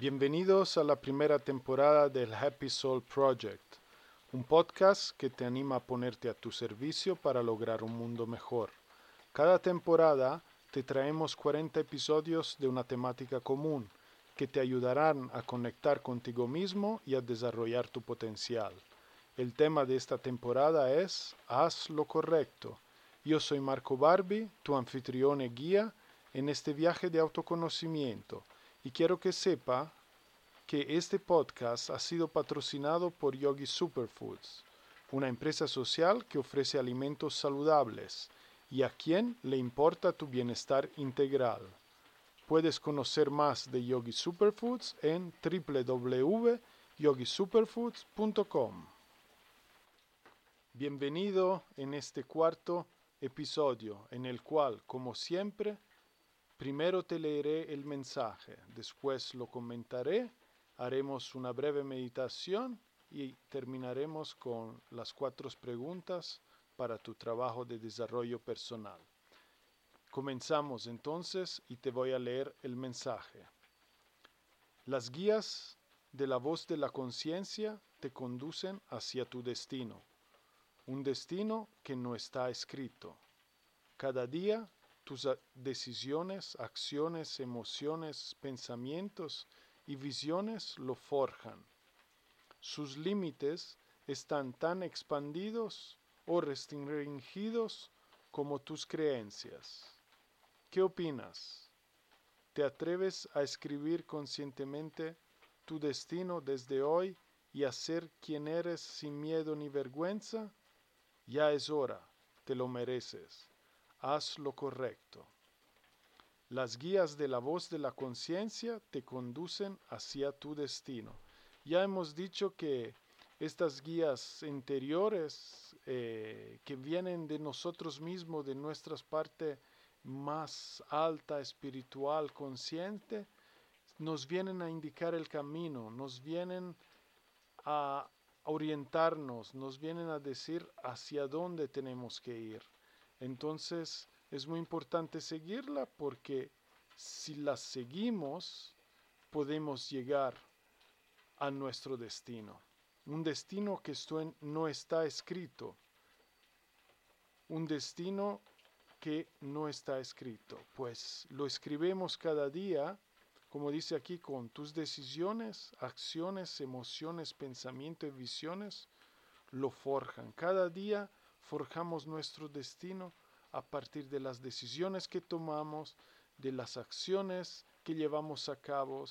Bienvenidos a la primera temporada del Happy Soul Project, un podcast que te anima a ponerte a tu servicio para lograr un mundo mejor. Cada temporada te traemos 40 episodios de una temática común que te ayudarán a conectar contigo mismo y a desarrollar tu potencial. El tema de esta temporada es Haz lo correcto. Yo soy Marco Barbi, tu anfitrión y guía en este viaje de autoconocimiento y quiero que sepa que este podcast ha sido patrocinado por Yogi Superfoods, una empresa social que ofrece alimentos saludables y a quien le importa tu bienestar integral. Puedes conocer más de Yogi Superfoods en www.yogisuperfoods.com. Bienvenido en este cuarto episodio en el cual, como siempre, Primero te leeré el mensaje, después lo comentaré, haremos una breve meditación y terminaremos con las cuatro preguntas para tu trabajo de desarrollo personal. Comenzamos entonces y te voy a leer el mensaje. Las guías de la voz de la conciencia te conducen hacia tu destino, un destino que no está escrito. Cada día tus decisiones, acciones, emociones, pensamientos y visiones lo forjan. Sus límites están tan expandidos o restringidos como tus creencias. ¿Qué opinas? ¿Te atreves a escribir conscientemente tu destino desde hoy y a ser quien eres sin miedo ni vergüenza? Ya es hora, te lo mereces haz lo correcto. Las guías de la voz de la conciencia te conducen hacia tu destino. Ya hemos dicho que estas guías interiores eh, que vienen de nosotros mismos, de nuestra parte más alta, espiritual, consciente, nos vienen a indicar el camino, nos vienen a orientarnos, nos vienen a decir hacia dónde tenemos que ir. Entonces es muy importante seguirla porque si la seguimos podemos llegar a nuestro destino. Un destino que no está escrito. Un destino que no está escrito. Pues lo escribimos cada día, como dice aquí, con tus decisiones, acciones, emociones, pensamientos y visiones, lo forjan. Cada día forjamos nuestro destino a partir de las decisiones que tomamos, de las acciones que llevamos a cabo,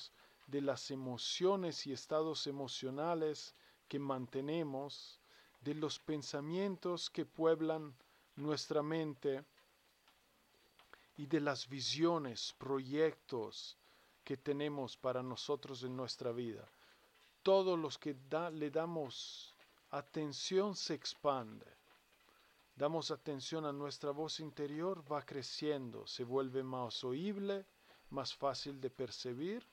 de las emociones y estados emocionales que mantenemos, de los pensamientos que pueblan nuestra mente y de las visiones, proyectos que tenemos para nosotros en nuestra vida. Todos los que le damos atención se expande damos atención a nuestra voz interior, va creciendo, se vuelve más oíble, más fácil de percibir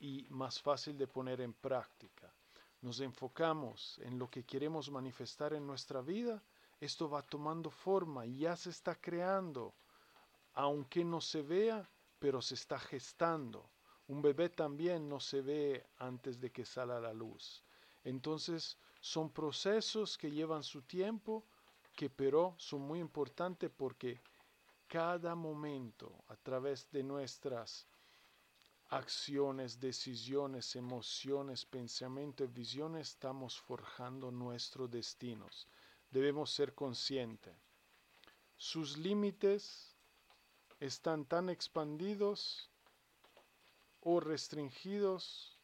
y más fácil de poner en práctica. Nos enfocamos en lo que queremos manifestar en nuestra vida, esto va tomando forma y ya se está creando, aunque no se vea, pero se está gestando. Un bebé también no se ve antes de que salga la luz. Entonces son procesos que llevan su tiempo, que pero son muy importantes porque cada momento a través de nuestras acciones, decisiones, emociones, pensamientos y visiones estamos forjando nuestros destinos. Debemos ser conscientes. Sus límites están tan expandidos o restringidos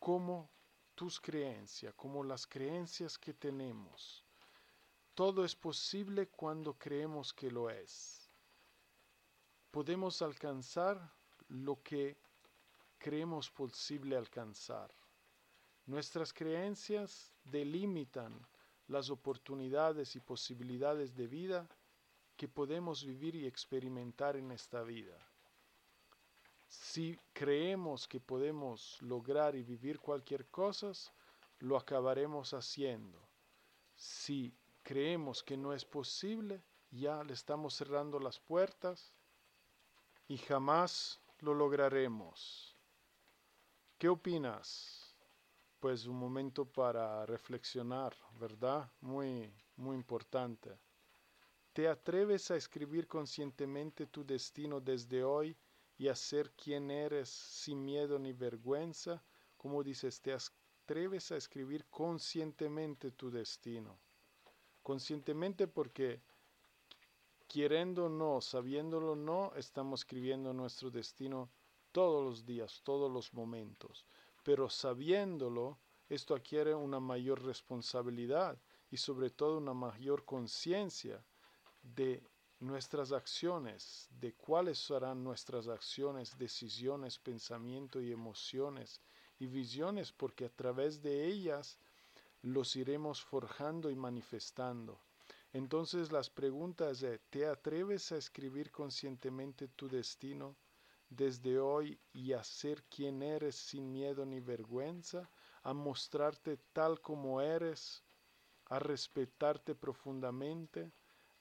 como tus creencias, como las creencias que tenemos. Todo es posible cuando creemos que lo es. Podemos alcanzar lo que creemos posible alcanzar. Nuestras creencias delimitan las oportunidades y posibilidades de vida que podemos vivir y experimentar en esta vida. Si creemos que podemos lograr y vivir cualquier cosa, lo acabaremos haciendo. Si creemos que no es posible, ya le estamos cerrando las puertas y jamás lo lograremos. ¿Qué opinas? Pues un momento para reflexionar, ¿verdad? Muy, muy importante. ¿Te atreves a escribir conscientemente tu destino desde hoy y a ser quien eres sin miedo ni vergüenza? Como dices, te atreves a escribir conscientemente tu destino. Conscientemente porque queriendo o no, sabiéndolo o no, estamos escribiendo nuestro destino todos los días, todos los momentos. Pero sabiéndolo, esto adquiere una mayor responsabilidad y sobre todo una mayor conciencia de nuestras acciones, de cuáles serán nuestras acciones, decisiones, pensamientos y emociones y visiones, porque a través de ellas los iremos forjando y manifestando. Entonces las preguntas de, ¿te atreves a escribir conscientemente tu destino desde hoy y a ser quien eres sin miedo ni vergüenza? ¿A mostrarte tal como eres? ¿A respetarte profundamente?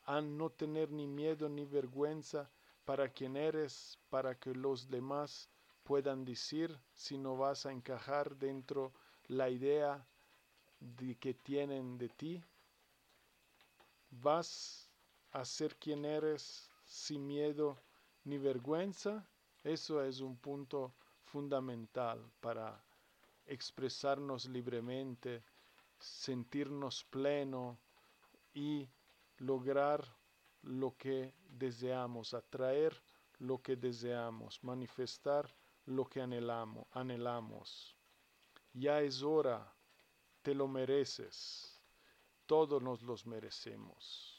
¿A no tener ni miedo ni vergüenza para quien eres, para que los demás puedan decir si no vas a encajar dentro la idea de que tienen de ti? vas a ser quien eres sin miedo ni vergüenza, eso es un punto fundamental para expresarnos libremente, sentirnos pleno y lograr lo que deseamos, atraer lo que deseamos, manifestar lo que anhelamos, anhelamos. Ya es hora, te lo mereces todos nos los merecemos.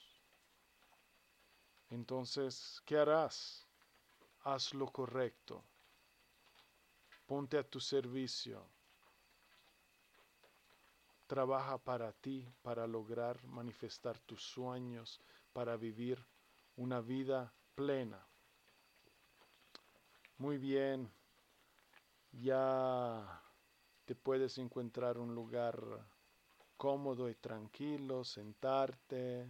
Entonces, ¿qué harás? Haz lo correcto. Ponte a tu servicio. Trabaja para ti, para lograr manifestar tus sueños, para vivir una vida plena. Muy bien, ya te puedes encontrar un lugar cómodo y tranquilo, sentarte,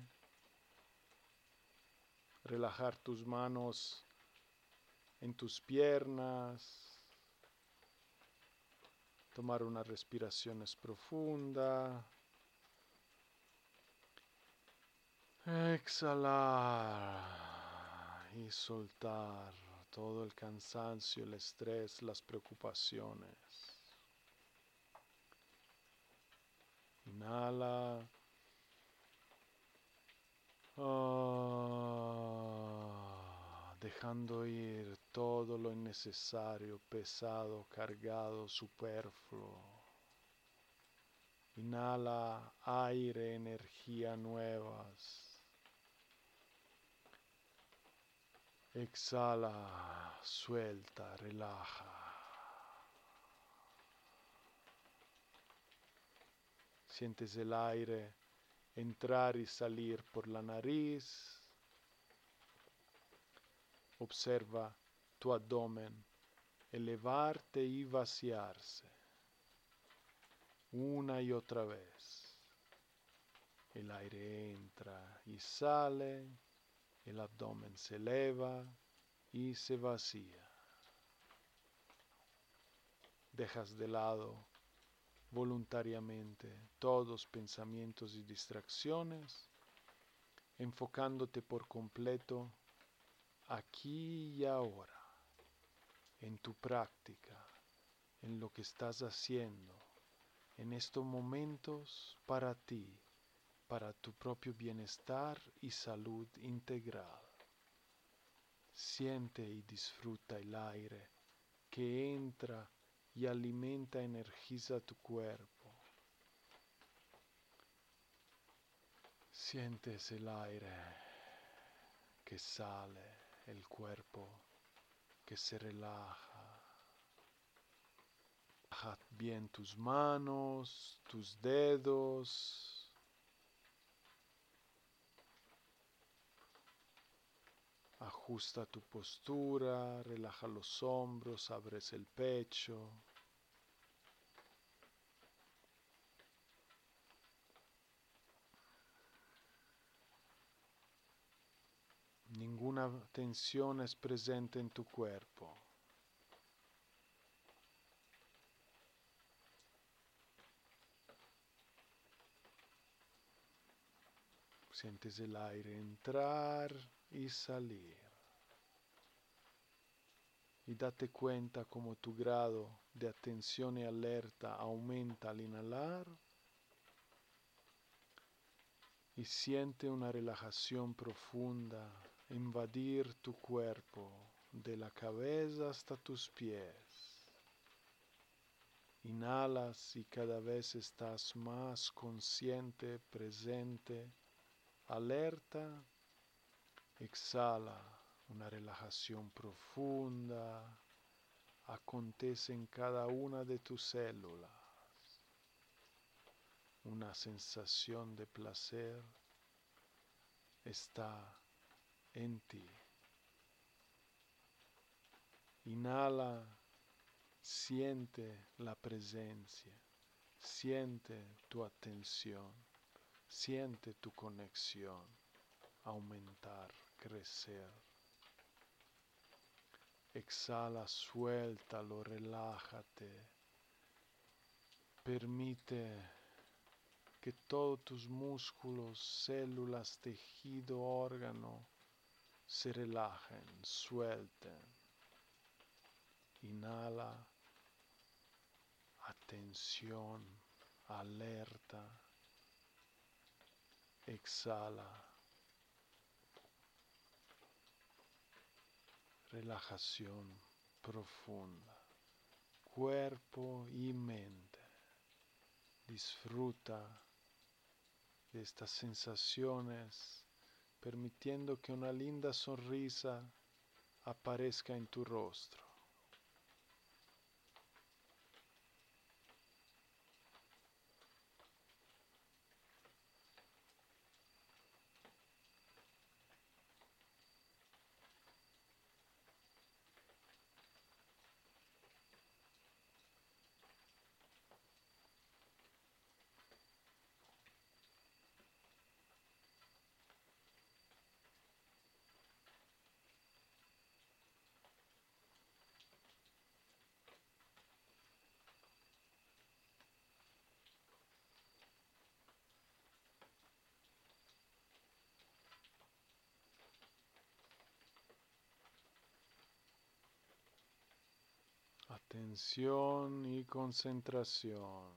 relajar tus manos en tus piernas, tomar unas respiraciones profundas, exhalar y soltar todo el cansancio, el estrés, las preocupaciones. Inhala. Ah, dejando ir todo lo innecesario, pesado, cargado, superfluo. Inhala aire, energía nuevas. Exhala, suelta, relaja. Sientes el aire entrar y salir por la nariz. Observa tu abdomen elevarte y vaciarse una y otra vez. El aire entra y sale, el abdomen se eleva y se vacía. Dejas de lado voluntariamente todos pensamientos y distracciones, enfocándote por completo aquí y ahora, en tu práctica, en lo que estás haciendo, en estos momentos para ti, para tu propio bienestar y salud integral. Siente y disfruta el aire que entra y alimenta, energiza tu cuerpo. Sientes el aire que sale, el cuerpo que se relaja. Relaja bien tus manos, tus dedos. Ajusta tu postura, relaja los hombros, abres el pecho. Ninguna tensión es presente en tu cuerpo. Sientes el aire entrar y salir. Y date cuenta como tu grado de atención y alerta aumenta al inhalar. Y siente una relajación profunda invadir tu cuerpo de la cabeza hasta tus pies. Inhalas y cada vez estás más consciente, presente, alerta. Exhala una relajación profunda. Acontece en cada una de tus células. Una sensación de placer está en ti. Inhala, siente la presencia, siente tu atención, siente tu conexión aumentar, crecer. Exhala, suéltalo, relájate. Permite que todos tus músculos, células, tejido, órgano, se relajen, suelten. Inhala, atención, alerta. Exhala, relajación profunda, cuerpo y mente. Disfruta de estas sensaciones permitiendo que una linda sonrisa aparezca en tu rostro. Atención y concentración.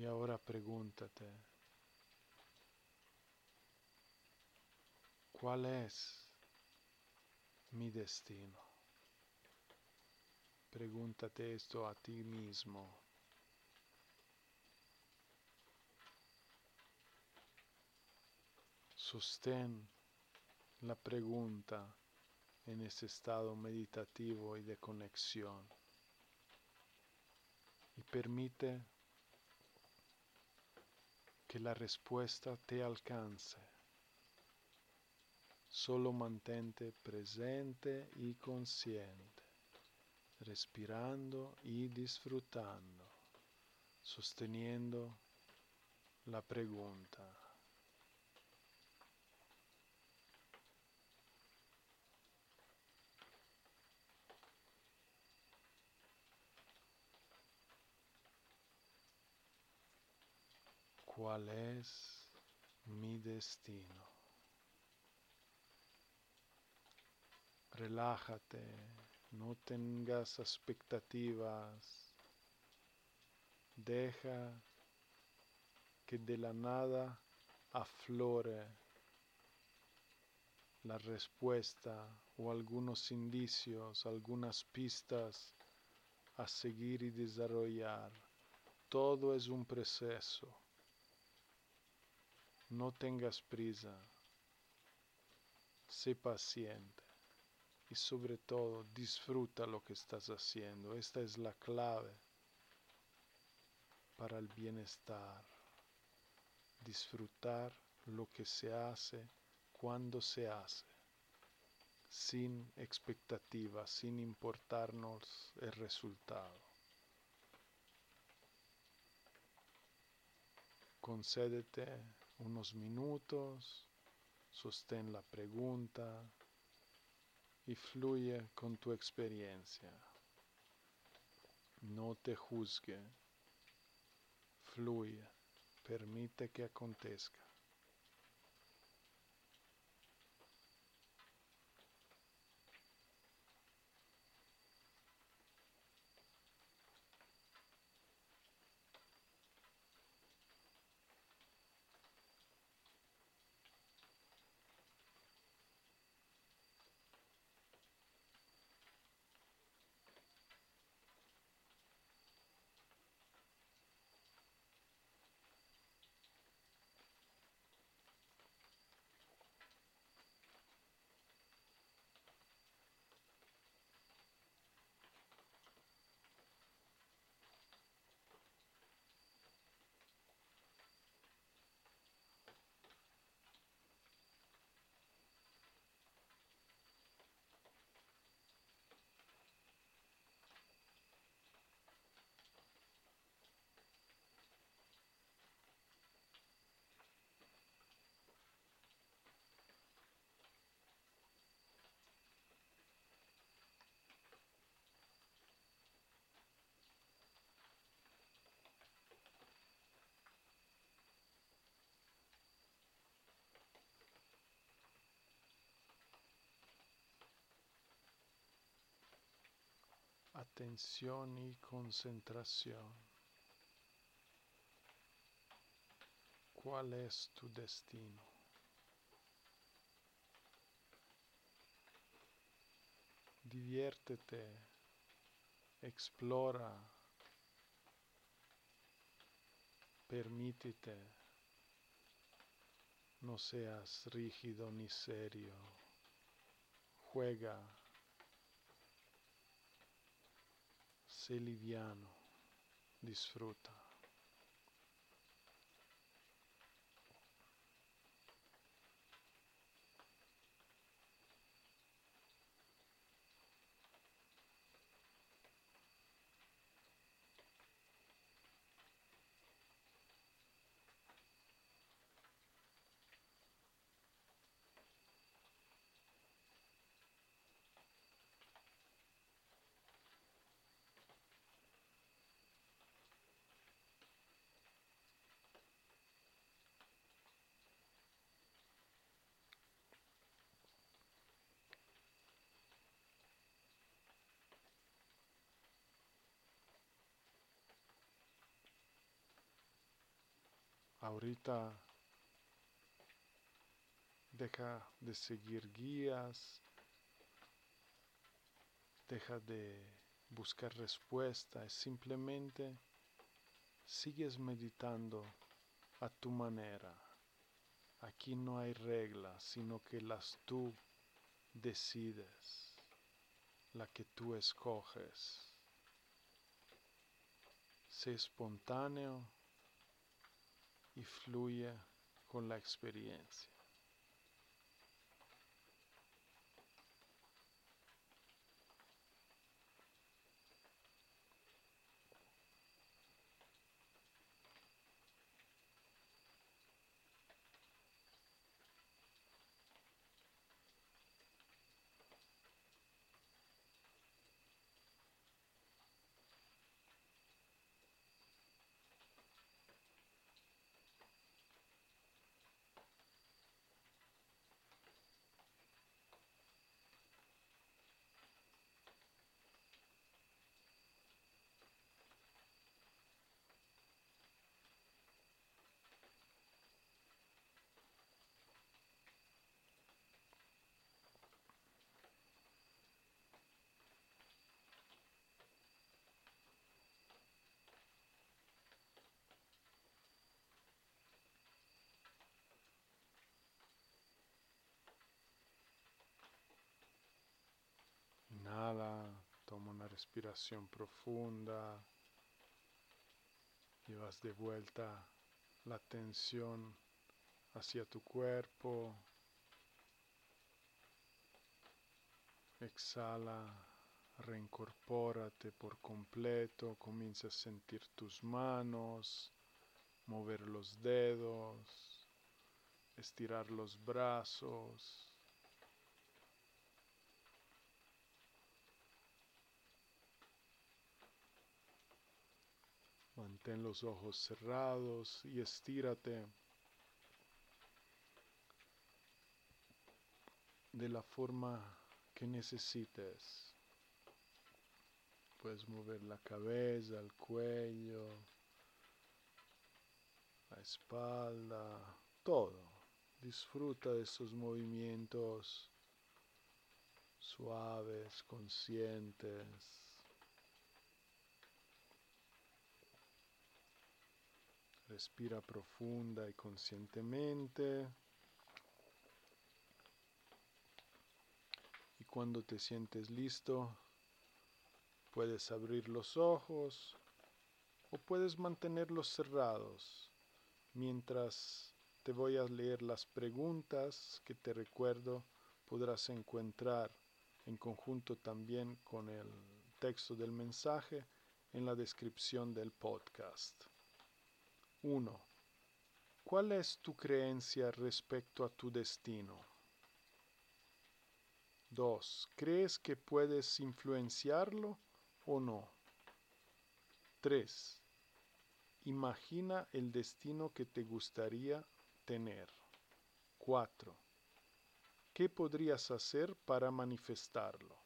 Y ahora pregúntate, ¿cuál es mi destino? Pregúntate esto a ti mismo. Sostén la pregunta en ese estado meditativo y de conexión y permite que la respuesta te alcance. Solo mantente presente y consciente, respirando y disfrutando, sosteniendo la pregunta. Cuál es mi destino. Relájate, no tengas expectativas, deja que de la nada aflore la respuesta o algunos indicios, algunas pistas a seguir y desarrollar. Todo es un proceso. No tengas prisa. Sé paciente y sobre todo disfruta lo que estás haciendo. Esta es la clave para el bienestar. Disfrutar lo que se hace cuando se hace, sin expectativa, sin importarnos el resultado. Concédete unos minutos, sostén la pregunta y fluye con tu experiencia. No te juzgue, fluye, permite que acontezca. Atención y concentración. ¿Cuál es tu destino? Diviértete, explora, permítete, no seas rígido ni serio, juega. Sé liviano, disfruta. Ahorita deja de seguir guías, deja de buscar respuestas, simplemente sigues meditando a tu manera. Aquí no hay reglas, sino que las tú decides, la que tú escoges. Sé espontáneo y fluye con la experiencia. Una respiración profunda. Llevas de vuelta la tensión hacia tu cuerpo. Exhala, reincorpórate por completo, comienza a sentir tus manos, mover los dedos, estirar los brazos. Mantén los ojos cerrados y estírate de la forma que necesites. Puedes mover la cabeza, el cuello, la espalda, todo. Disfruta de esos movimientos suaves, conscientes. Respira profunda y conscientemente. Y cuando te sientes listo, puedes abrir los ojos o puedes mantenerlos cerrados mientras te voy a leer las preguntas que te recuerdo podrás encontrar en conjunto también con el texto del mensaje en la descripción del podcast. 1. ¿Cuál es tu creencia respecto a tu destino? 2. ¿Crees que puedes influenciarlo o no? 3. Imagina el destino que te gustaría tener. 4. ¿Qué podrías hacer para manifestarlo?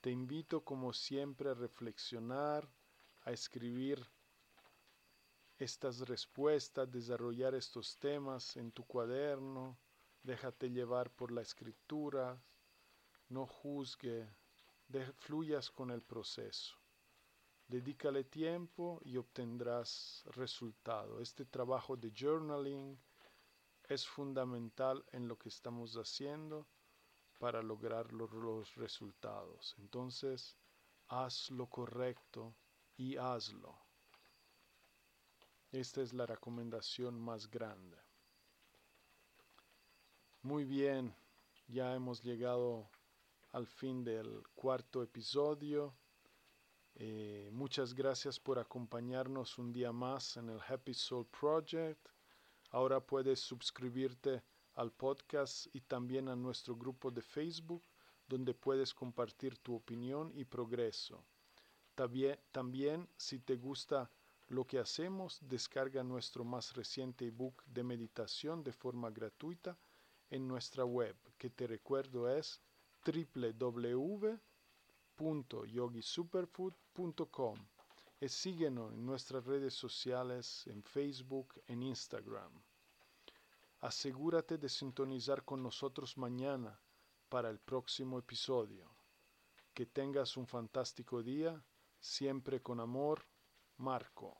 Te invito como siempre a reflexionar, a escribir estas respuestas, desarrollar estos temas en tu cuaderno, déjate llevar por la escritura, no juzgue, fluyas con el proceso. Dedícale tiempo y obtendrás resultado. Este trabajo de journaling es fundamental en lo que estamos haciendo para lograr los, los resultados. Entonces, haz lo correcto y hazlo. Esta es la recomendación más grande. Muy bien, ya hemos llegado al fin del cuarto episodio. Eh, muchas gracias por acompañarnos un día más en el Happy Soul Project. Ahora puedes suscribirte al podcast y también a nuestro grupo de Facebook, donde puedes compartir tu opinión y progreso. También, también si te gusta lo que hacemos, descarga nuestro más reciente ebook de meditación de forma gratuita en nuestra web, que te recuerdo es www.yogisuperfood.com y síguenos en nuestras redes sociales en Facebook, en Instagram. Asegúrate de sintonizar con nosotros mañana para el próximo episodio. Que tengas un fantástico día, siempre con amor Marco.